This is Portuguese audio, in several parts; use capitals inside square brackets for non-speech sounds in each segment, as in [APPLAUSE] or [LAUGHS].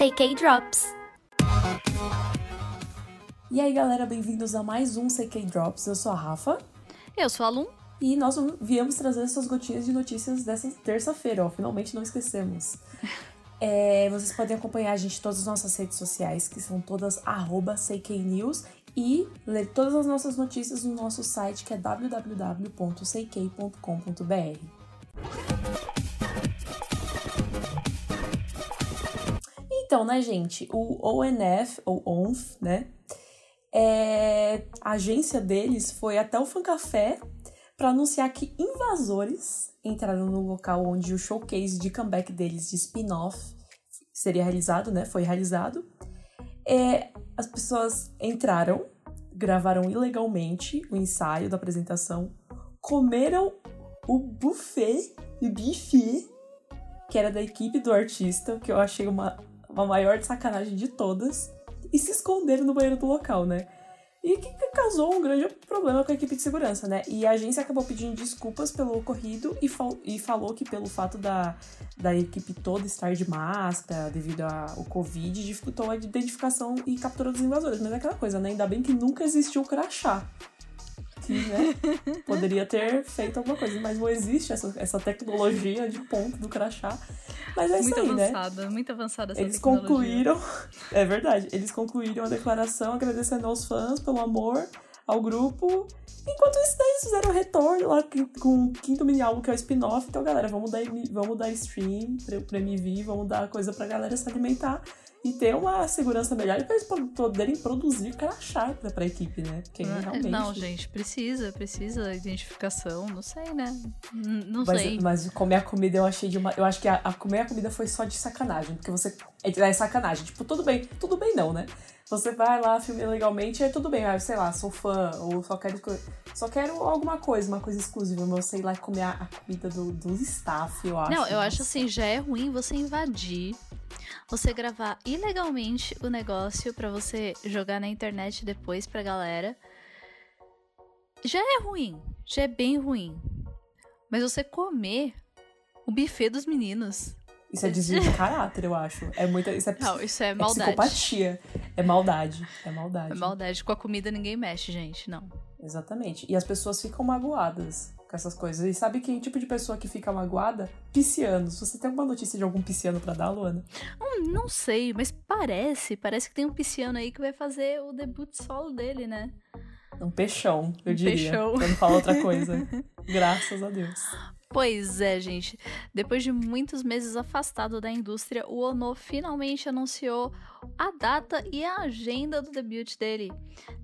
Say K-Drops. E aí, galera, bem-vindos a mais um CK Drops. Eu sou a Rafa. Eu sou a Lum. E nós viemos trazer essas gotinhas de notícias dessa terça-feira, ó. Finalmente não esquecemos. [LAUGHS] É, vocês podem acompanhar a gente em todas as nossas redes sociais, que são todas arroba CKNews, e ler todas as nossas notícias no nosso site, que é www.ck.com.br. Então, né, gente, o ONF, ou ONF, né, é, a agência deles foi até o Fancafé para anunciar que invasores entraram no local onde o showcase de comeback deles de spin-off seria realizado, né? Foi realizado. É, as pessoas entraram, gravaram ilegalmente o ensaio da apresentação, comeram o buffet, o bife, que era da equipe do artista, que eu achei uma, uma maior sacanagem de todas e se esconderam no banheiro do local, né? E que causou um grande problema com a equipe de segurança, né? E a agência acabou pedindo desculpas pelo ocorrido e, fal e falou que pelo fato da, da equipe toda estar de máscara devido ao Covid, dificultou a identificação e captura dos invasores. Mas é aquela coisa, né? Ainda bem que nunca existiu o crachá que, né, [LAUGHS] poderia ter feito alguma coisa, mas não existe essa, essa tecnologia de ponto do crachá. Mas é muito isso aí, né? avançada, né? Muito avançada essa Eles concluíram, [LAUGHS] é verdade, eles concluíram a declaração agradecendo aos fãs pelo amor ao grupo. Enquanto isso, daí eles fizeram retorno lá com o quinto mini álbum, que é o spin-off. Então, galera, vamos dar, vamos dar stream pra, MV, vamos dar coisa pra galera se alimentar e ter uma segurança melhor e para eles poderem produzir crachá para a equipe, né? Porque não, realmente... não, gente, precisa, precisa identificação, não sei, né? Não mas, sei. Mas comer a comida eu achei de uma. Eu acho que a, a comer a comida foi só de sacanagem, porque você. É, é sacanagem. Tipo, tudo bem, tudo bem não, né? Você vai lá, filma legalmente, aí tudo bem, aí, sei lá, sou fã, ou só quero, só quero alguma coisa, uma coisa exclusiva, mas eu sei lá comer a, a comida do, do staff, eu acho. Não, eu acho assim, já é ruim você invadir você gravar ilegalmente o negócio para você jogar na internet depois pra galera. Já é ruim, já é bem ruim. Mas você comer o buffet dos meninos. Isso é desvio de [LAUGHS] caráter, eu acho. É muita. Isso é, Não, isso é, é maldade. É psicopatia. É maldade. É maldade. É maldade. Com a comida ninguém mexe, gente. Não. Exatamente. E as pessoas ficam magoadas com essas coisas. E sabe que tipo de pessoa que fica magoada? Piscianos. Você tem alguma notícia de algum pisciano para dar, Luana? Hum, não sei, mas parece. Parece que tem um pisciano aí que vai fazer o debut solo dele, né? Um peixão, eu um diria. Peixão. Pra não falar outra coisa. [LAUGHS] Graças a Deus. Pois é, gente. Depois de muitos meses afastado da indústria, o Ono finalmente anunciou a data e a agenda do debut dele.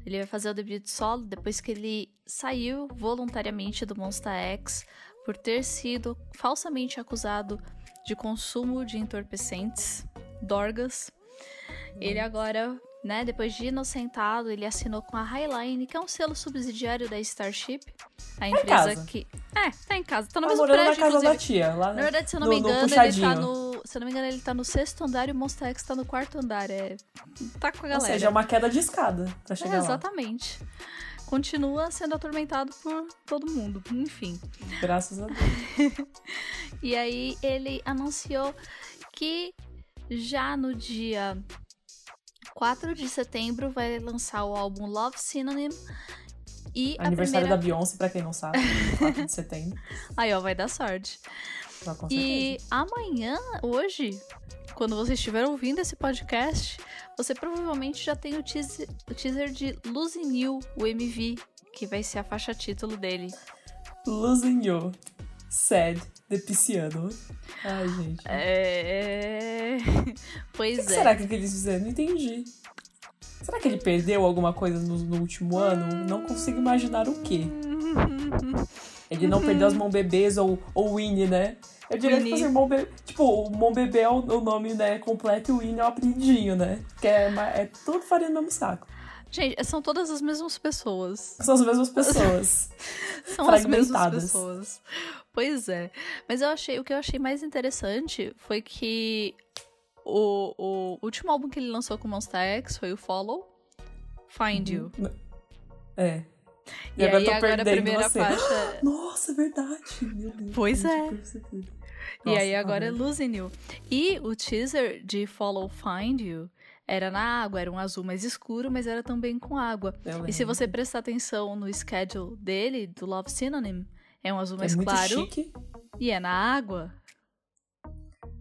Ele vai fazer o debut solo depois que ele saiu voluntariamente do Monster X por ter sido falsamente acusado de consumo de entorpecentes, dorgas. Ele agora né? Depois de inocentado, ele assinou com a Highline, que é um selo subsidiário da Starship. A tá empresa que. É, tá em casa. Tá no tá mesmo prédio, na casa inclusive. da tia. Lá na verdade, se eu não no, me engano, ele tá no. Se eu não me engano, ele tá no sexto andar e o Monster X tá no quarto andar. É. Tá com a galera. Ou seja, é uma queda de escada pra chegar é, exatamente. Lá. Continua sendo atormentado por todo mundo. Enfim. Graças a Deus. [LAUGHS] e aí ele anunciou que já no dia 4 de setembro vai lançar o álbum Love Synonym. E Aniversário primeira... da Beyoncé, pra quem não sabe, 4 de setembro. [LAUGHS] Aí, ó, vai dar sorte. E amanhã, hoje, quando você estiver ouvindo esse podcast, você provavelmente já tem o teaser, o teaser de Losing You, o MV, que vai ser a faixa título dele. Losing You. Sad de pisciano. Ai, gente. É. [LAUGHS] Pois que que é. será que eles fizeram? Não entendi. Será que ele perdeu alguma coisa no, no último ano? Não consigo imaginar o quê. [LAUGHS] Ele não perdeu as mãos bebês ou, ou Winnie, né? Eu diria que fazer mão bebê. Tipo, o mão bebê é o, o, nome né, completo e o Winnie é o apelidinho, né? Que é, é tudo farinha no mesmo saco. Gente, são todas as mesmas pessoas. São as mesmas pessoas. [LAUGHS] são as mesmas pessoas. Pois é. Mas eu achei, o que eu achei mais interessante foi que o, o último álbum que ele lançou com Monster X foi o Follow, Find You. Uhum. É. E, e aí agora a primeira você. faixa. [GASPS] Nossa, é verdade. Meu Deus. Pois é. e Nossa, aí agora é. Losing You. E o teaser de Follow Find You era na água, era um azul mais escuro, mas era também com água. E se você prestar atenção no schedule dele, do Love Synonym, é um azul É mais muito claro chique. e é na água.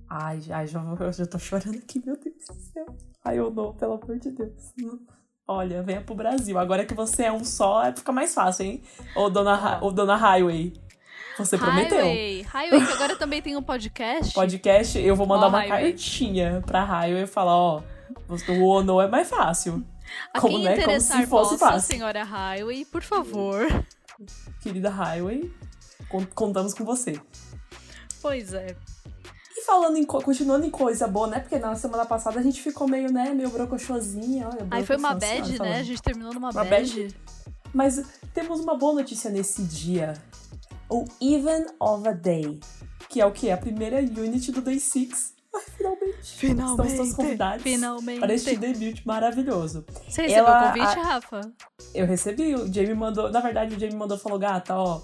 Ai, ai já, já tô chorando aqui, meu Deus do céu. Ai, eu não, pelo amor de Deus. Não. Olha, venha pro Brasil. Agora que você é um só, fica mais fácil, hein? Ô, dona, Hi- ô, dona Highway. Você prometeu. Highway, Highway, que agora também tem um podcast. Podcast, eu vou mandar Ó, uma Highway. cartinha pra Highway e falar, ó, o Ono é mais fácil. A Como, quem né? Como interessar se fosse possa, fácil. senhora Highway, por favor. Querida Highway, con- contamos com você. Pois é. Falando em co- continuando em coisa boa, né? Porque na semana passada a gente ficou meio, né, meio brocochosinha. Olha, Aí foi uma bad, né? A gente terminou numa Uma bad. bad? Mas temos uma boa notícia nesse dia. O Even of a Day. Que é o que? A primeira unit do Day 6. [LAUGHS] Ai, finalmente. Finalmente. Estamos todos convidados Finalmente. para este debut maravilhoso. Você recebeu Ela- o convite, a- Rafa? Eu recebi, o Jamie mandou. Na verdade, o Jamie mandou falou: gata, ó.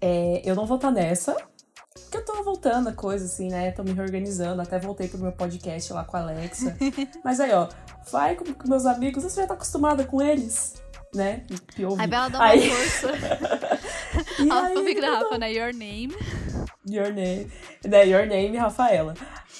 é, eu não vou estar nessa. Porque eu tô voltando a coisa, assim, né? Tô me reorganizando. Até voltei pro meu podcast lá com a Alexa. [LAUGHS] Mas aí, ó, vai com, com meus amigos. Você já tá acostumada com eles, né? Que ouve. Aí Bela dá uma Aí- força. [LAUGHS] E A fanfic da Rafa, né? Your name. Your name. Né, your name, Rafaela.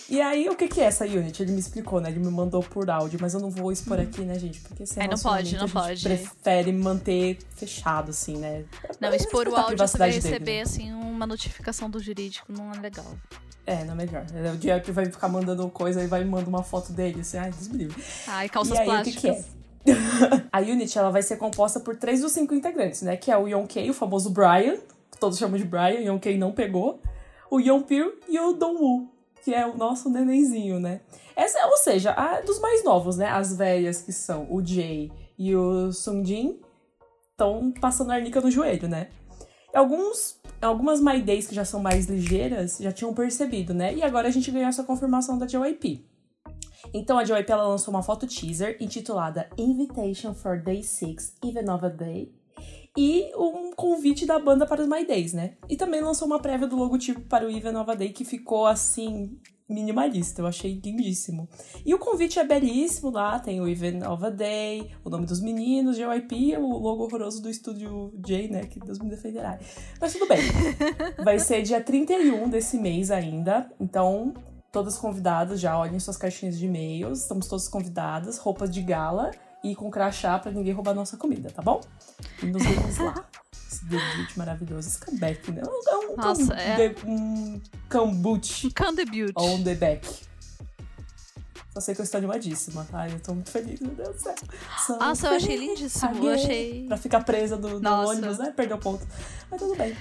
E aí, o que que é essa unit? Ele me explicou, né? Ele me mandou por áudio, mas eu não vou expor aqui, né, gente? Porque esse Ai, não pode, não a gente pode. prefere manter fechado, assim, né? Não, expor o áudio, você vai privacidade dele, receber, né? assim, uma notificação do jurídico. Não é legal. É, não é melhor. O dia que vai ficar mandando coisa e vai me mandar uma foto dele, assim, ai, livre. Ai, calças E aí, o que plásticas. que é? [LAUGHS] a Unity, ela vai ser composta por três dos cinco integrantes, né? Que é o Yonkei, o famoso Brian, que todos chamam de Brian, Yonkei não pegou. O Yeonpil e o Dongwoo, que é o nosso nenenzinho, né? Essa, ou seja, a dos mais novos, né? As velhas que são o Jay e o Sungjin estão passando a arnica no joelho, né? Alguns, algumas My Days que já são mais ligeiras já tinham percebido, né? E agora a gente ganhou essa confirmação da JYP. Então a JYP lançou uma foto teaser intitulada Invitation for Day 6, Even of a Day, e um convite da banda para os My Days, né? E também lançou uma prévia do logotipo para o Even of a Day que ficou assim minimalista, eu achei lindíssimo. E o convite é belíssimo lá, tem o Even of a Day, o nome dos meninos, JYP, o logo horroroso do estúdio J, né? Que Deus me defenderá. Mas tudo bem. [LAUGHS] Vai ser dia 31 desse mês ainda, então todas convidadas já olhem suas caixinhas de e-mails, estamos todas convidadas, roupas de gala e com crachá pra ninguém roubar nossa comida, tá bom? E nos vemos lá. [LAUGHS] Esse debut maravilhoso, esse comeback, né? É um, Nossa, um, é. de- um kombucha Can debut. on the back. Só sei que eu estou animadíssima. Ai, eu tô muito feliz, meu Deus do céu. Sou Nossa, eu achei [LAUGHS] lindíssimo. Eu achei. Pra ficar presa do, ônibus, né? Perdeu ponto. Mas tudo bem.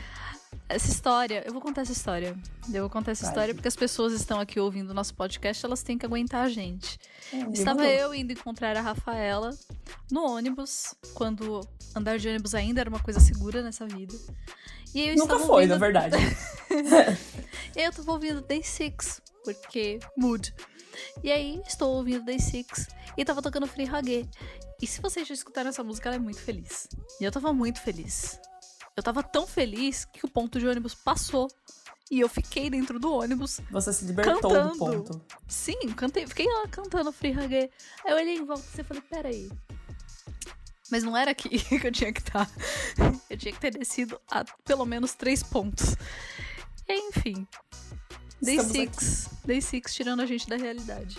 Essa história, eu vou contar essa história. Eu vou contar essa Vai. história porque as pessoas estão aqui ouvindo o nosso podcast, elas têm que aguentar a gente. É, Estava eu indo encontrar a Rafaela no ônibus, quando andar de ônibus ainda era uma coisa segura nessa vida. E eu Nunca foi, ouvindo... na verdade. [LAUGHS] E aí eu tava ouvindo Day Six, porque mood. E aí estou ouvindo Day Six e tava tocando Free Hage. E se vocês já escutaram essa música, ela é muito feliz. E eu tava muito feliz. Eu tava tão feliz que o ponto de ônibus passou. E eu fiquei dentro do ônibus. Você se libertou Cantando. do ponto. Sim, cantei, fiquei lá cantando Free Hage. Aí eu olhei em volta e falei, peraí. Mas não era aqui [LAUGHS] que eu tinha que estar. Eu tinha que ter descido a pelo menos três pontos. Enfim. Day Estamos Six. Day Six tirando a gente da realidade.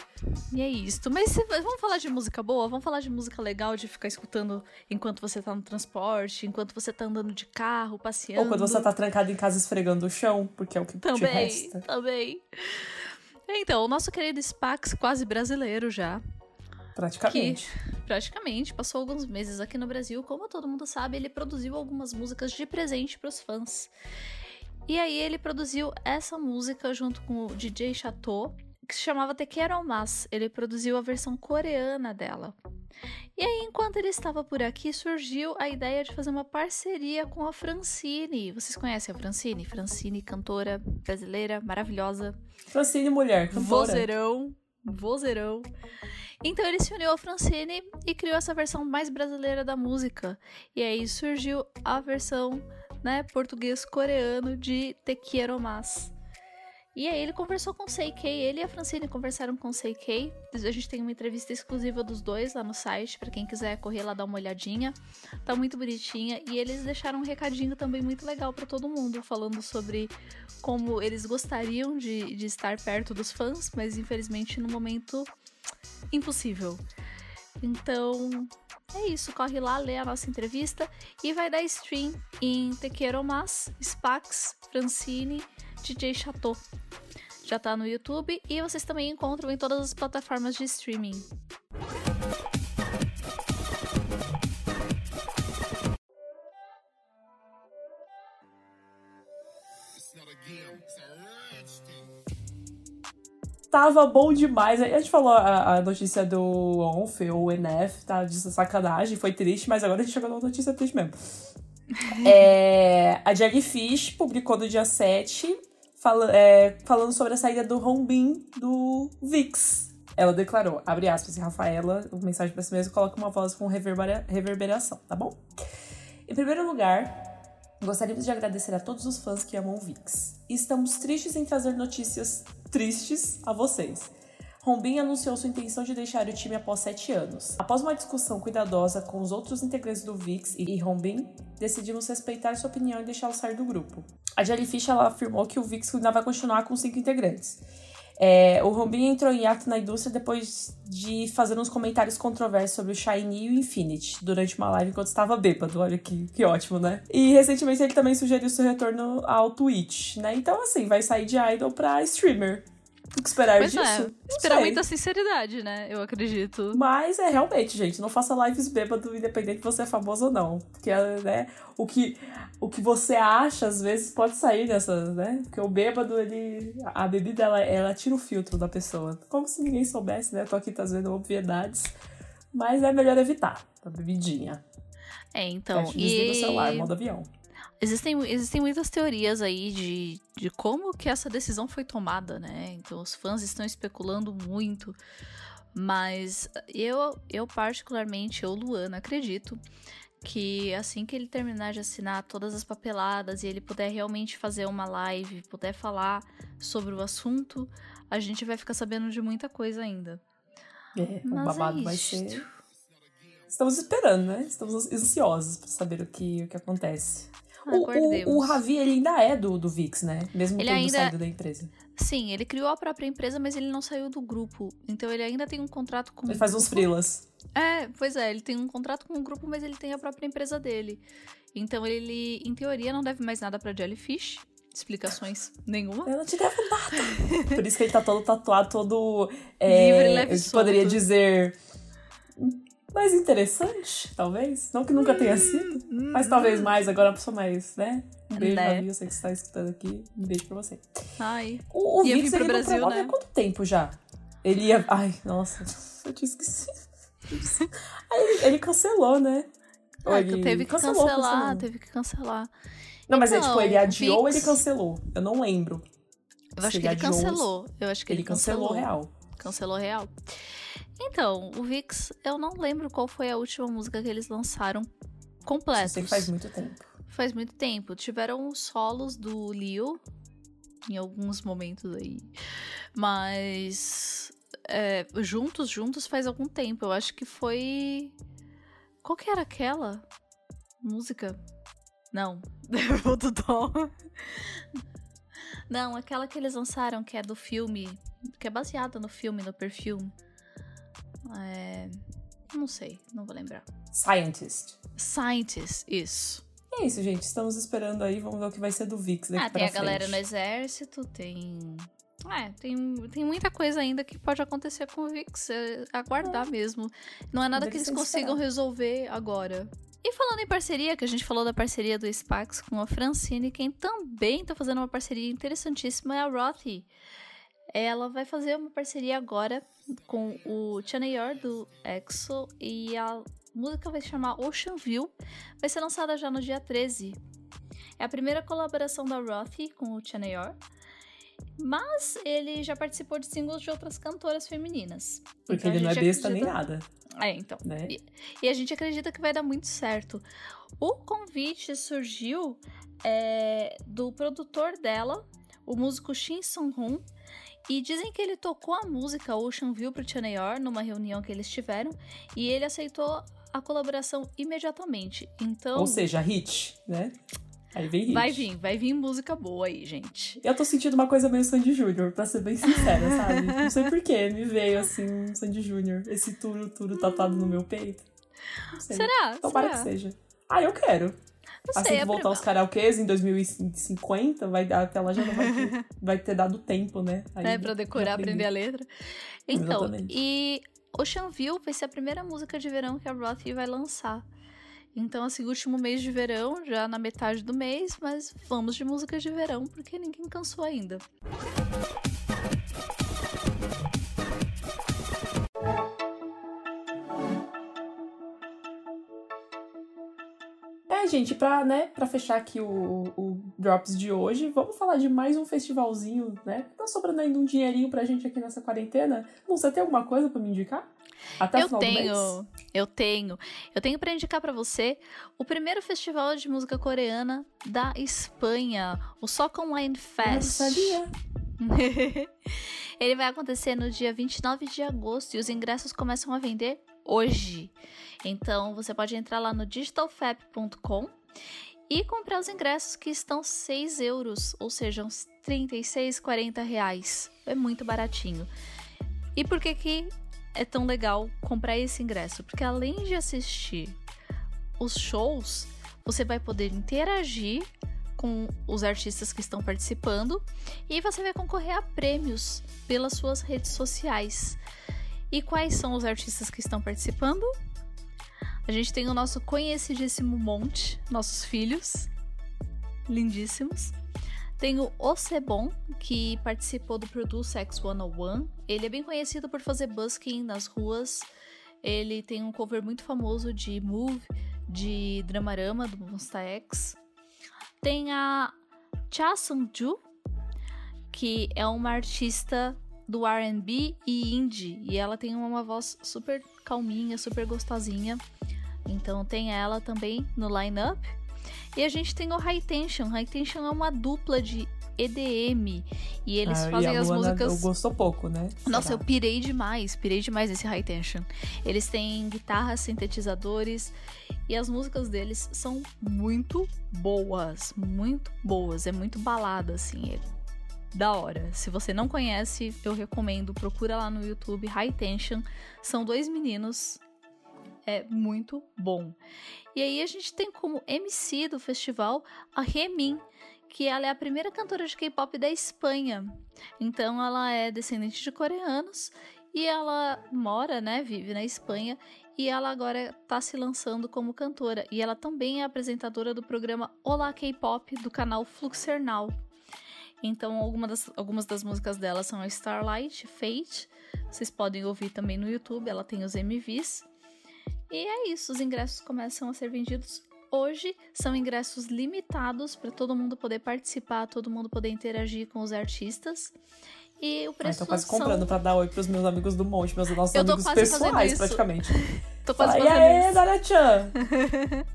E é isto. Mas se- vamos falar de música boa? Vamos falar de música legal de ficar escutando enquanto você tá no transporte, enquanto você tá andando de carro, passeando. Ou quando você tá trancado em casa esfregando o chão, porque é o que te Também, resta. também. Então, o nosso querido Spax, quase brasileiro já, Praticamente. praticamente passou alguns meses aqui no Brasil. Como todo mundo sabe, ele produziu algumas músicas de presente pros fãs. E aí ele produziu essa música junto com o DJ Chateau, que se chamava Te Quero Mas. Ele produziu a versão coreana dela. E aí, enquanto ele estava por aqui, surgiu a ideia de fazer uma parceria com a Francine. Vocês conhecem a Francine? Francine, cantora brasileira, maravilhosa. Francine Mulher, cantora. Vozeirão. Vozeirão. Então ele se uniu ao Francine e criou essa versão mais brasileira da música. E aí surgiu a versão, né, português-coreano de Te Quiero Mas. E aí ele conversou com o CK, ele e a Francine conversaram com o CK. A gente tem uma entrevista exclusiva dos dois lá no site, para quem quiser correr lá dar uma olhadinha. Tá muito bonitinha e eles deixaram um recadinho também muito legal para todo mundo, falando sobre como eles gostariam de, de estar perto dos fãs, mas infelizmente no momento impossível. Então, é isso, corre lá, lê a nossa entrevista e vai dar stream em Tequeromas, Spax, Francine, DJ Chateau. Já tá no YouTube e vocês também encontram em todas as plataformas de streaming. Tava bom demais. A gente falou a, a notícia do ONF, ou NF, tá de sacanagem, foi triste, mas agora a gente chegou numa notícia triste mesmo. [LAUGHS] é, a Jellyfish publicou no dia 7 fala, é, falando sobre a saída do Rombin do VIX. Ela declarou, abre aspas, Rafaela, mensagem pra si mesma, coloca uma voz com reverbera, reverberação, tá bom? Em primeiro lugar, gostaríamos de agradecer a todos os fãs que amam o VIX. Estamos tristes em trazer notícias tristes a vocês. Rombin anunciou sua intenção de deixar o time após sete anos. Após uma discussão cuidadosa com os outros integrantes do VIX e Rombin, decidimos respeitar sua opinião e deixá-lo sair do grupo. A Jellyfish afirmou que o VIX ainda vai continuar com cinco integrantes. É, o Rombin entrou em ato na indústria depois de fazer uns comentários controversos sobre o Shiny e o Infinity durante uma live enquanto estava bêbado. Olha que, que ótimo, né? E recentemente ele também sugeriu seu retorno ao Twitch, né? Então, assim, vai sair de idol pra streamer. O que esperar Pois disso? é, esperar sei. muita sinceridade, né? Eu acredito. Mas é realmente, gente, não faça lives bêbado, independente de você é famoso ou não. Porque, né, o que, o que você acha, às vezes, pode sair dessas, né? Porque o bêbado, ele. A bebida, ela, ela tira o filtro da pessoa. Como se ninguém soubesse, né? Eu tô aqui trazendo obviedades. Mas é melhor evitar a bebidinha. É, então. Desliga o celular, E modo avião. Existem, existem muitas teorias aí de, de como que essa decisão foi tomada, né? Então os fãs estão especulando muito. Mas eu, eu particularmente, eu, Luana, acredito que assim que ele terminar de assinar todas as papeladas e ele puder realmente fazer uma live, puder falar sobre o assunto, a gente vai ficar sabendo de muita coisa ainda. É, o Mas babado é vai ser. Estamos esperando, né? Estamos ansiosos pra saber o que, o que acontece. O, o, o Ravi, ele ainda é do, do VIX, né? Mesmo Ele tendo ainda- saído da empresa. Sim, ele criou a própria empresa, mas ele não saiu do grupo. Então ele ainda tem um contrato com Ele faz uns freelas. É, pois é, ele tem um contrato com o grupo, mas ele tem a própria empresa dele. Então ele, em teoria, não deve mais nada pra Jellyfish. Explicações nenhuma. Eu não te devo nada. Por isso que ele tá todo tatuado, todo. É, Livre, leve Eu poderia dizer. Mais interessante, talvez. Não que nunca tenha sido. Mas talvez mais, agora uma pessoa mais, né? Um beijo, Né? Ravi, eu sei que você tá escutando aqui. Um beijo pra você. Ai. O, o Ia Vix, pro Brasil, né? há quanto tempo já? Ele ia. Ai, nossa, eu tinha esquecido. [LAUGHS] Aí ele, ele cancelou, né? Ah, ele teve que cancelou, cancelar, cancelou. teve que cancelar. Não, mas é Então, tipo, ele o adiou ou ele cancelou? Eu não lembro. Eu acho que ele cancelou. Eu acho que Ele ele, cancelou real. Cancelou real. Então, o VIX, eu não lembro qual foi a última música que eles lançaram completos. que faz muito tempo. Faz muito tempo. Tiveram os solos do Leo em alguns momentos aí. Mas é, juntos, juntos faz algum tempo. Eu acho que foi. Qual que era aquela música? Não. [LAUGHS] Vou do Dom. Não, aquela que eles lançaram, que é do filme. Que é baseada no filme, no perfume. É. Não sei, não vou lembrar. Scientist. Scientist, isso. E é isso, gente. Estamos esperando aí. Vamos ver o que vai ser do Vix daqui Ah, tem a frente. galera no exército, tem. É, tem, tem muita coisa ainda que pode acontecer com o VIX. É aguardar mesmo. Não é nada que eles consigam esperar. resolver agora. E falando em parceria, que a gente falou da parceria do Spax com a Francine, quem também tá fazendo uma parceria interessantíssima é a Rothy. Ela vai fazer uma parceria agora com o Chaneyor do EXO e a música vai se chamar Ocean View. Vai ser lançada já no dia 13. É a primeira colaboração da Rothy com o Chaneyor. Mas ele já participou de singles de outras cantoras femininas. Porque Então ele não é besta nem acredita- nada, É, então. né? E a gente acredita que vai dar muito certo. O convite surgiu é, do produtor dela, o músico Shin Sung-hoon, e dizem que ele tocou a música Ocean View pro Chaneyor numa reunião que eles tiveram, e ele aceitou a colaboração imediatamente. Então. Ou seja, hit, né? Aí vem hit. Vai vir, vai vir música boa aí, gente. Eu tô sentindo uma coisa meio Sandy Júnior, pra ser bem sincera, [LAUGHS] sabe? Não sei porquê, me veio assim, Sandy Júnior, esse turo, turo tatuado no meu peito. Será? Tomara Será? que seja. Ah, eu quero. Não assim sei, que é voltar pra- os karaokês em 2050, vai até lá já não vai ter, [LAUGHS] vai ter dado tempo, né? Aí né, pra decorar, aprender a letra. Então, Exatamente. e View vai ser a primeira música de verão que a Roth vai lançar. Então, assim, último mês de verão, já na metade do mês, mas vamos de músicas de verão, porque ninguém cansou ainda. É, gente, pra, né, pra fechar aqui o, o Drops de hoje, vamos falar de mais um festivalzinho, né? Tá sobrando ainda um dinheirinho pra gente aqui nessa quarentena. Não, você tem alguma coisa pra me indicar? Até o eu final do mês? tenho, eu tenho. Eu tenho pra indicar pra você o primeiro festival de música coreana da Espanha, o Soca Online Eu não Fest. sabia. [LAUGHS] Ele vai acontecer no dia 29 de agosto e os ingressos começam a vender hoje. Então você pode entrar lá no digitalfap.com e comprar os ingressos que estão 6 euros, ou seja, uns 36, 40 reais. É muito baratinho. E por que, que é tão legal comprar esse ingresso? Porque além de assistir os shows, você vai poder interagir com os artistas que estão participando e você vai concorrer a prêmios pelas suas redes sociais. E quais são os artistas que estão participando? A gente tem o nosso conhecidíssimo Monte, nossos filhos, lindíssimos. Tem o Ocebon, que participou do Produce X 101. Ele é bem conhecido por fazer busking nas ruas. Ele tem um cover muito famoso de Move, de Dramarama, do Monsta X. Tem a Cha Sung-ju, que é uma artista do R&B e indie, e ela tem uma voz super calminha, super gostosinha. Então tem ela também no line-up. E a gente tem o High Tension. High Tension é uma dupla de EDM e eles Ah, fazem e as Luana, músicas Eu gostou pouco, né? nossa, Será? eu pirei demais, pirei demais nesse High Tension. Eles têm guitarras, sintetizadores e as músicas deles são muito boas, muito boas. É muito balada, assim, é da hora. Se você não conhece, eu recomendo, procura lá no YouTube High Tension. São dois meninos, é muito bom. E aí a gente tem como MC do festival a Remin, que ela é a primeira cantora de K-pop da Espanha. Então ela é descendente de coreanos e ela mora, né, vive na Espanha e ela agora tá se lançando como cantora e ela também é apresentadora do programa Olá K-pop do canal Fluxernal. Então alguma das, algumas das músicas dela são Starlight, Fate. Vocês podem ouvir também no YouTube, ela tem os MVs. E é isso, os ingressos começam a ser vendidos hoje. São ingressos limitados para todo mundo poder participar, todo mundo poder interagir com os artistas. E o Ah, preço tô quase são... comprando pra dar oi pros meus amigos do Monte, meus nossos Eu tô amigos quase fazendo pessoais, praticamente. [LAUGHS] Tô quase Fala, e fazendo aí, isso. Dara-chan? [LAUGHS]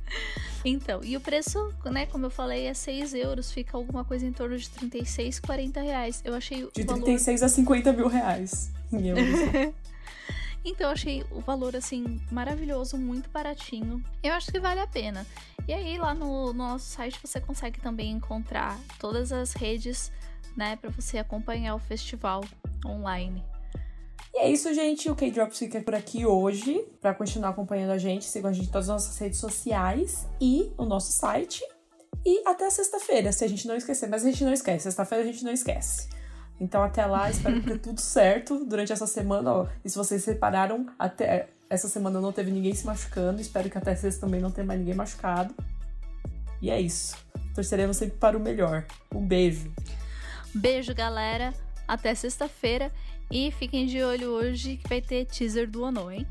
Então, e o preço, né, como eu falei, é 6 euros, fica alguma coisa em torno de 36, 40 reais. Eu achei o De valor... 36 a 50 mil reais em euros. [LAUGHS] Então eu achei o valor assim maravilhoso, muito baratinho. Eu acho que vale a pena. E aí lá no, no nosso site você consegue também encontrar todas as redes, né, para você acompanhar o festival online. E é isso, gente. O K-Drops fica por aqui hoje. Pra continuar acompanhando a gente, sigam a gente em todas as nossas redes sociais e o nosso site. E até sexta-feira, se a gente não esquecer. Mas a gente não esquece. Sexta-feira a gente não esquece. Então até lá, [LAUGHS] espero que dê tudo certo durante essa semana. Ó, e se vocês separaram, até essa semana não teve ninguém se machucando. Espero que até sexta também não tenha mais ninguém machucado. E é isso. Torceremos sempre para o melhor. Um beijo. Beijo, galera. Até sexta-feira. E fiquem de olho hoje que vai ter teaser do Ono, hein?